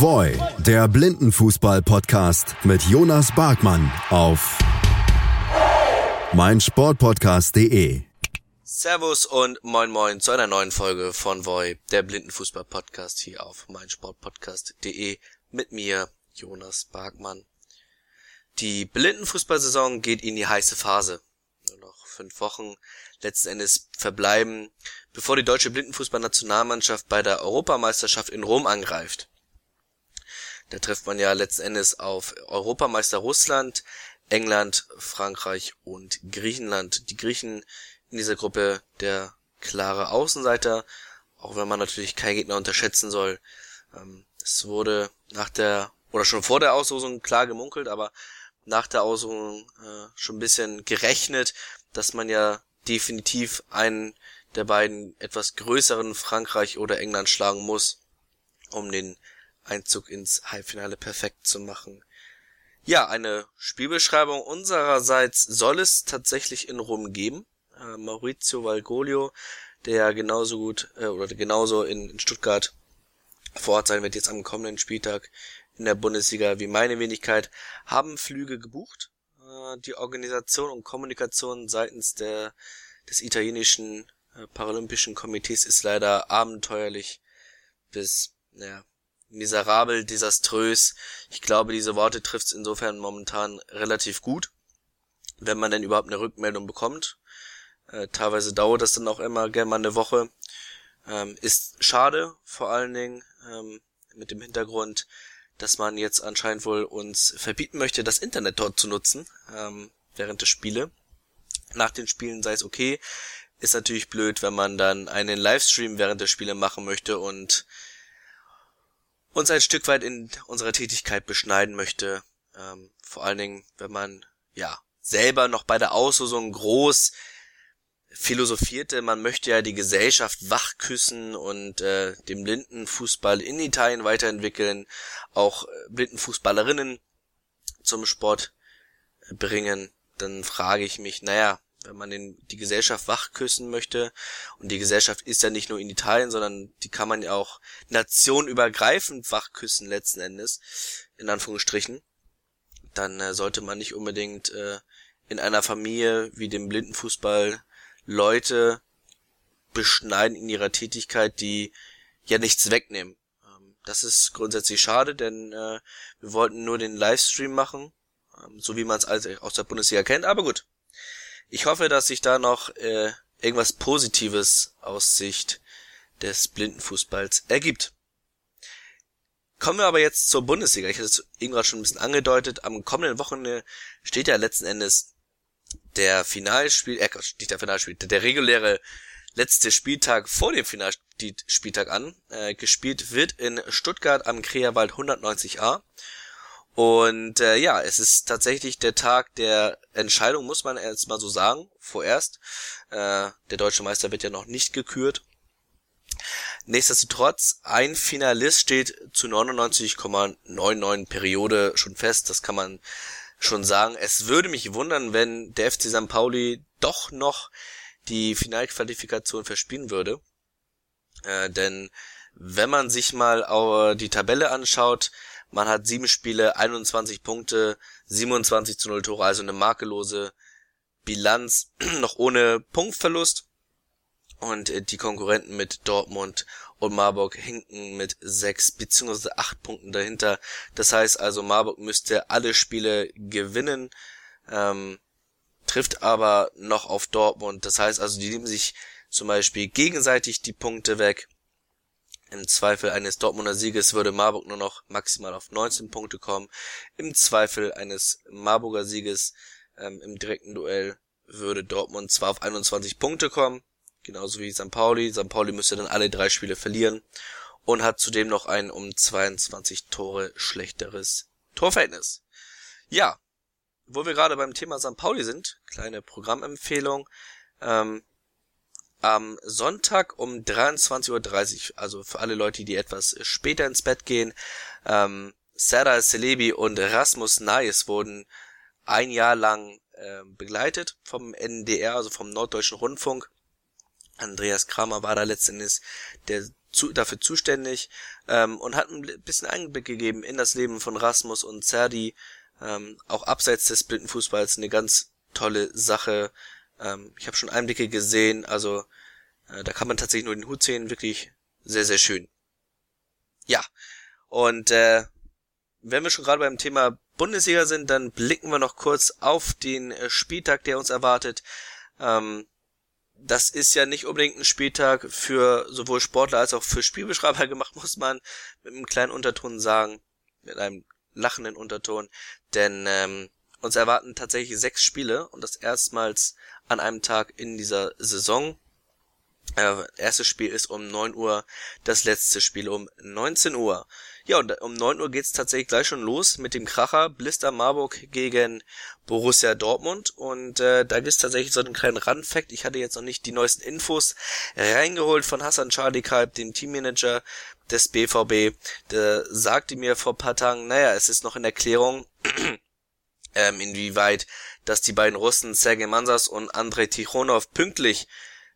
Voy, der Blindenfußball-Podcast mit Jonas Barkmann auf meinsportpodcast.de. Servus und moin moin zu einer neuen Folge von Voy, der Blindenfußball-Podcast hier auf meinsportpodcast.de mit mir, Jonas Barkmann. Die Blindenfußballsaison geht in die heiße Phase. Nur noch fünf Wochen letzten Endes verbleiben, bevor die deutsche Blindenfußballnationalmannschaft bei der Europameisterschaft in Rom angreift. Da trifft man ja letzten Endes auf Europameister Russland, England, Frankreich und Griechenland. Die Griechen in dieser Gruppe der klare Außenseiter, auch wenn man natürlich keinen Gegner unterschätzen soll. Ähm, es wurde nach der oder schon vor der Auslosung klar gemunkelt, aber nach der Auslosung äh, schon ein bisschen gerechnet, dass man ja definitiv einen der beiden etwas größeren Frankreich oder England schlagen muss, um den Einzug ins Halbfinale perfekt zu machen. Ja, eine Spielbeschreibung unsererseits soll es tatsächlich in Rom geben. Äh, Maurizio Valgolio, der genauso gut äh, oder genauso in, in Stuttgart vor Ort sein wird jetzt am kommenden Spieltag in der Bundesliga wie meine Wenigkeit, haben Flüge gebucht. Äh, die Organisation und Kommunikation seitens der, des italienischen äh, Paralympischen Komitees ist leider abenteuerlich bis, naja, miserabel, desaströs. Ich glaube, diese Worte trifft's insofern momentan relativ gut, wenn man denn überhaupt eine Rückmeldung bekommt. Äh, teilweise dauert das dann auch immer gerne mal eine Woche. Ähm, ist schade, vor allen Dingen ähm, mit dem Hintergrund, dass man jetzt anscheinend wohl uns verbieten möchte, das Internet dort zu nutzen ähm, während der Spiele. Nach den Spielen sei es okay. Ist natürlich blöd, wenn man dann einen Livestream während der Spiele machen möchte und uns ein Stück weit in unserer Tätigkeit beschneiden möchte. Ähm, vor allen Dingen, wenn man ja selber noch bei der Auslosung groß philosophierte, man möchte ja die Gesellschaft wachküssen und äh, dem Blindenfußball in Italien weiterentwickeln, auch äh, Blindenfußballerinnen zum Sport bringen, dann frage ich mich, naja, wenn man den, die Gesellschaft wachküssen möchte. Und die Gesellschaft ist ja nicht nur in Italien, sondern die kann man ja auch nationübergreifend wachküssen letzten Endes, in Anführungsstrichen. Dann äh, sollte man nicht unbedingt äh, in einer Familie wie dem Blindenfußball Leute beschneiden in ihrer Tätigkeit, die ja nichts wegnehmen. Ähm, das ist grundsätzlich schade, denn äh, wir wollten nur den Livestream machen, ähm, so wie man es aus der Bundesliga kennt. Aber gut, ich hoffe, dass sich da noch äh, irgendwas Positives aus Sicht des Blindenfußballs ergibt. Kommen wir aber jetzt zur Bundesliga. Ich hatte es eben gerade schon ein bisschen angedeutet. Am kommenden Wochenende steht ja letzten Endes der Finalspiel, äh, nicht der Finalspiel, der reguläre letzte Spieltag vor dem Finalspieltag an. Äh, gespielt wird in Stuttgart am Kreerwald 190a. Und äh, ja, es ist tatsächlich der Tag der Entscheidung, muss man jetzt mal so sagen, vorerst. Äh, der deutsche Meister wird ja noch nicht gekürt. Nichtsdestotrotz, ein Finalist steht zu 99,99 Periode schon fest, das kann man schon sagen. Es würde mich wundern, wenn der FC St. Pauli doch noch die Finalqualifikation verspielen würde. Äh, denn wenn man sich mal die Tabelle anschaut, man hat sieben Spiele, 21 Punkte, 27 zu 0 Tore, also eine makellose Bilanz, noch ohne Punktverlust. Und äh, die Konkurrenten mit Dortmund und Marburg hinken mit sechs beziehungsweise acht Punkten dahinter. Das heißt also, Marburg müsste alle Spiele gewinnen, ähm, trifft aber noch auf Dortmund. Das heißt also, die nehmen sich zum Beispiel gegenseitig die Punkte weg. Im Zweifel eines Dortmunder Sieges würde Marburg nur noch maximal auf 19 Punkte kommen. Im Zweifel eines Marburger Sieges ähm, im direkten Duell würde Dortmund zwar auf 21 Punkte kommen, genauso wie St. Pauli. St. Pauli müsste dann alle drei Spiele verlieren und hat zudem noch ein um 22 Tore schlechteres Torverhältnis. Ja, wo wir gerade beim Thema St. Pauli sind, kleine Programmempfehlung. Ähm, am Sonntag um 23.30 Uhr, also für alle Leute, die etwas später ins Bett gehen, ähm, Sarah Celebi und Rasmus Nais wurden ein Jahr lang äh, begleitet vom NDR, also vom Norddeutschen Rundfunk. Andreas Kramer war da letztendlich der zu, dafür zuständig ähm, und hat ein bisschen Einblick gegeben in das Leben von Rasmus und Serdi, ähm, auch abseits des Blindenfußballs eine ganz tolle Sache. Ähm, ich habe schon Einblicke gesehen, also äh, da kann man tatsächlich nur den Hut sehen, wirklich sehr, sehr schön. Ja, und äh, wenn wir schon gerade beim Thema Bundesliga sind, dann blicken wir noch kurz auf den äh, Spieltag, der uns erwartet. Ähm, das ist ja nicht unbedingt ein Spieltag für sowohl Sportler als auch für Spielbeschreiber gemacht, muss man mit einem kleinen Unterton sagen, mit einem lachenden Unterton, denn ähm, uns erwarten tatsächlich sechs Spiele und das erstmals an einem Tag in dieser Saison. Äh, erstes Spiel ist um 9 Uhr, das letzte Spiel um 19 Uhr. Ja, und um 9 Uhr geht's tatsächlich gleich schon los mit dem Kracher Blister Marburg gegen Borussia Dortmund. Und äh, da gibt's tatsächlich so einen kleinen Randfact. Ich hatte jetzt noch nicht die neuesten Infos reingeholt von Hassan Charlie Kalb, dem Teammanager des BVB. Der sagte mir vor paar Tagen, naja, es ist noch in Erklärung, ähm, inwieweit, dass die beiden Russen Sergei Mansas und Andrei Tichonov pünktlich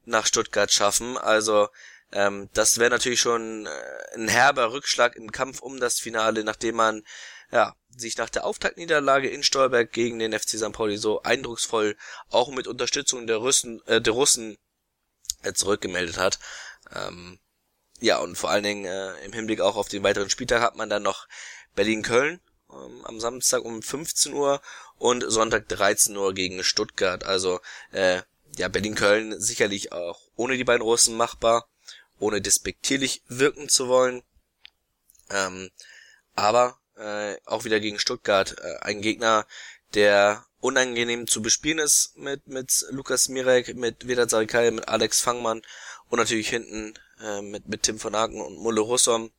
nach Stuttgart schaffen. Also ähm, das wäre natürlich schon äh, ein herber Rückschlag im Kampf um das Finale, nachdem man ja sich nach der Auftaktniederlage in Stolberg gegen den FC St. Pauli so eindrucksvoll auch mit Unterstützung der Russen, äh, der Russen äh, zurückgemeldet hat. Ähm, ja, und vor allen Dingen äh, im Hinblick auch auf den weiteren Spieltag hat man dann noch Berlin-Köln ähm, am Samstag um 15 Uhr und Sonntag 13 Uhr gegen Stuttgart. Also äh, ja, Berlin-Köln sicherlich auch ohne die beiden Russen machbar, ohne despektierlich wirken zu wollen. Ähm, aber äh, auch wieder gegen Stuttgart äh, ein Gegner, der unangenehm zu bespielen ist mit mit Lukas Mirek, mit Vedat Sarikaya, mit Alex Fangmann und natürlich hinten äh, mit mit Tim von Aken und Mulle Russom.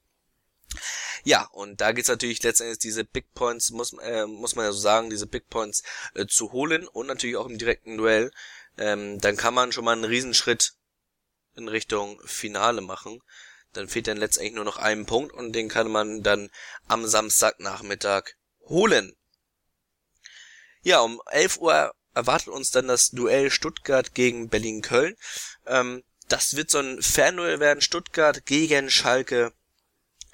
Ja, und da geht's natürlich letztendlich diese Big Points, muss, äh, muss man ja so sagen, diese Big Points äh, zu holen und natürlich auch im direkten Duell ähm, dann kann man schon mal einen Riesenschritt in Richtung Finale machen. Dann fehlt dann letztendlich nur noch ein Punkt und den kann man dann am Samstagnachmittag holen. Ja, um 11 Uhr erwartet uns dann das Duell Stuttgart gegen Berlin-Köln. Ähm, das wird so ein Fernduell werden, Stuttgart gegen Schalke.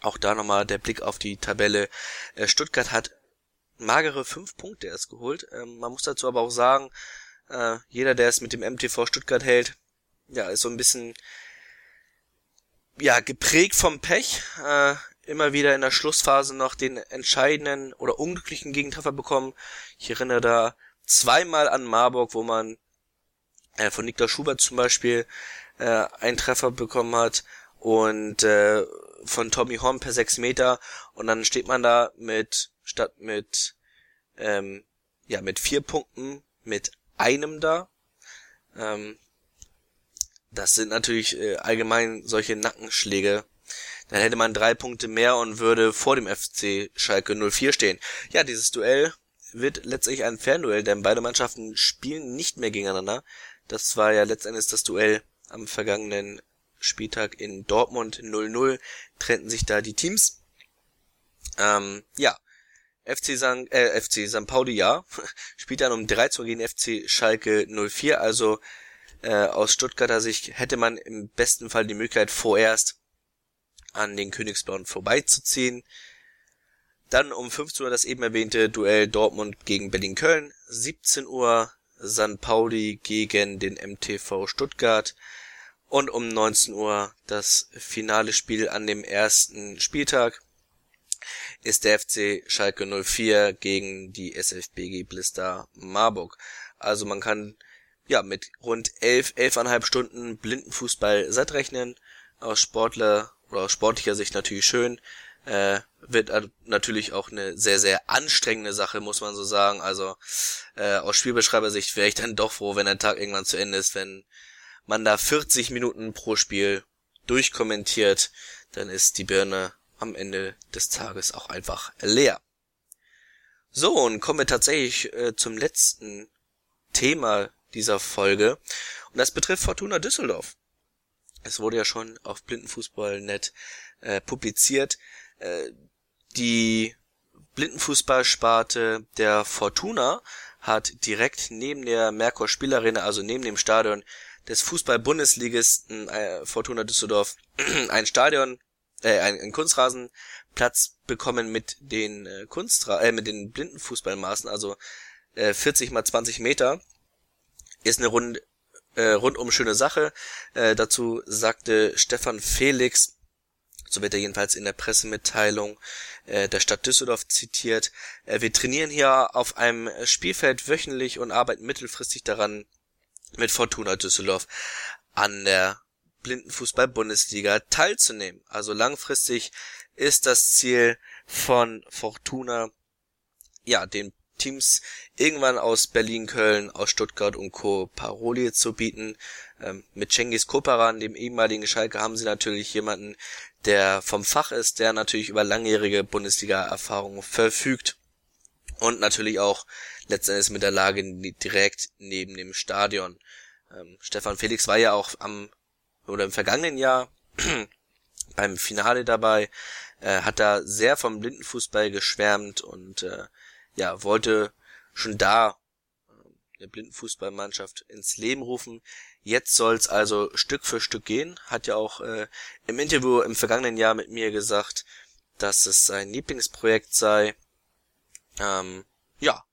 Auch da nochmal der Blick auf die Tabelle. Äh, Stuttgart hat magere fünf Punkte erst geholt. Ähm, man muss dazu aber auch sagen, äh, jeder, der es mit dem MTV Stuttgart hält, ja, ist so ein bisschen ja geprägt vom Pech. Äh, immer wieder in der Schlussphase noch den entscheidenden oder unglücklichen Gegentreffer bekommen. Ich erinnere da zweimal an Marburg, wo man von Niklas Schubert zum Beispiel einen Treffer bekommen hat und von Tommy Horn per sechs Meter und dann steht man da mit statt mit ähm, ja mit vier Punkten mit einem da. Ähm, das sind natürlich äh, allgemein solche Nackenschläge. Dann hätte man drei Punkte mehr und würde vor dem FC Schalke 04 stehen. Ja, dieses Duell wird letztlich ein Fernduell, denn beide Mannschaften spielen nicht mehr gegeneinander. Das war ja letztendlich das Duell am vergangenen Spieltag in Dortmund 0-0 trennten sich da die Teams. Ähm, ja, FC St. Äh, FC St. Pauli ja, spielt dann um 13 Uhr gegen FC Schalke 04, also äh, aus Stuttgarter Sicht hätte man im besten Fall die Möglichkeit vorerst an den Königsblauen vorbeizuziehen. Dann um 15 Uhr das eben erwähnte Duell Dortmund gegen Berlin-Köln, 17 Uhr St. Pauli gegen den MTV Stuttgart und um 19 Uhr das finale Spiel an dem ersten Spieltag ist der FC Schalke 04 gegen die SFBG Blister Marburg. Also man kann ja mit rund elf, elfeinhalb Stunden Blindenfußball satt rechnen. Aus Sportler oder aus sportlicher Sicht natürlich schön. Äh, wird natürlich auch eine sehr, sehr anstrengende Sache, muss man so sagen. Also äh, aus Spielbeschreibersicht wäre ich dann doch froh, wenn der Tag irgendwann zu Ende ist, wenn man da 40 Minuten pro Spiel durchkommentiert, dann ist die Birne am Ende des Tages auch einfach leer. So, und kommen wir tatsächlich äh, zum letzten Thema dieser Folge. Und das betrifft Fortuna Düsseldorf. Es wurde ja schon auf Blindenfußball.net äh, publiziert. Äh, die Blindenfußballsparte der Fortuna hat direkt neben der Merkur Spielarena, also neben dem Stadion des Fußball-Bundesligisten äh, Fortuna Düsseldorf, ein Stadion, äh, ein, ein Kunstrasenplatz bekommen mit den äh, Kunstra äh, mit den Blindenfußballmaßen, also äh, 40 mal 20 Meter. Ist eine rund, äh, rundum schöne Sache. Äh, dazu sagte Stefan Felix, so wird er jedenfalls in der Pressemitteilung äh, der Stadt Düsseldorf zitiert. Äh, wir trainieren hier auf einem Spielfeld wöchentlich und arbeiten mittelfristig daran, mit Fortuna Düsseldorf an der Blindenfußball-Bundesliga teilzunehmen. Also langfristig ist das Ziel von Fortuna, ja, den Teams irgendwann aus Berlin, Köln, aus Stuttgart und Co. Paroli zu bieten. Ähm, mit Cengiz Koparan, dem ehemaligen Schalke, haben sie natürlich jemanden, der vom Fach ist, der natürlich über langjährige Bundesliga-Erfahrung verfügt und natürlich auch letztendlich mit der Lage direkt neben dem Stadion. Ähm, Stefan Felix war ja auch am oder im vergangenen Jahr beim Finale dabei, äh, hat da sehr vom Blindenfußball geschwärmt und äh, ja, wollte schon da äh, eine Blindenfußballmannschaft ins Leben rufen. Jetzt soll's also Stück für Stück gehen. Hat ja auch äh, im Interview im vergangenen Jahr mit mir gesagt, dass es sein Lieblingsprojekt sei. Ähm, ja,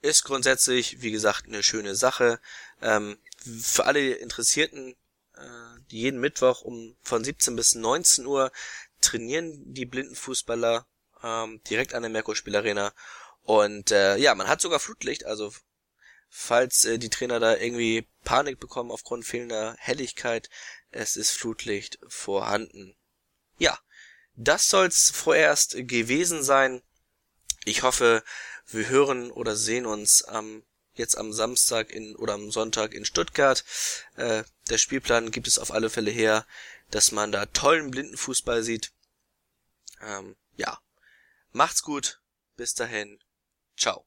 ist grundsätzlich, wie gesagt, eine schöne Sache. Ähm, für alle Interessierten äh, jeden Mittwoch um von 17 bis 19 Uhr trainieren die blinden Fußballer ähm, direkt an der Merkur-Spielarena. Und äh, ja, man hat sogar Flutlicht, also falls äh, die Trainer da irgendwie Panik bekommen aufgrund fehlender Helligkeit, es ist Flutlicht vorhanden. Ja, das soll's vorerst gewesen sein. Ich hoffe, wir hören oder sehen uns am jetzt am Samstag in oder am Sonntag in Stuttgart. Äh, der Spielplan gibt es auf alle Fälle her, dass man da tollen Blindenfußball sieht. Ähm, ja, macht's gut, bis dahin, ciao.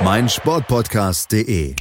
meinsportpodcast.de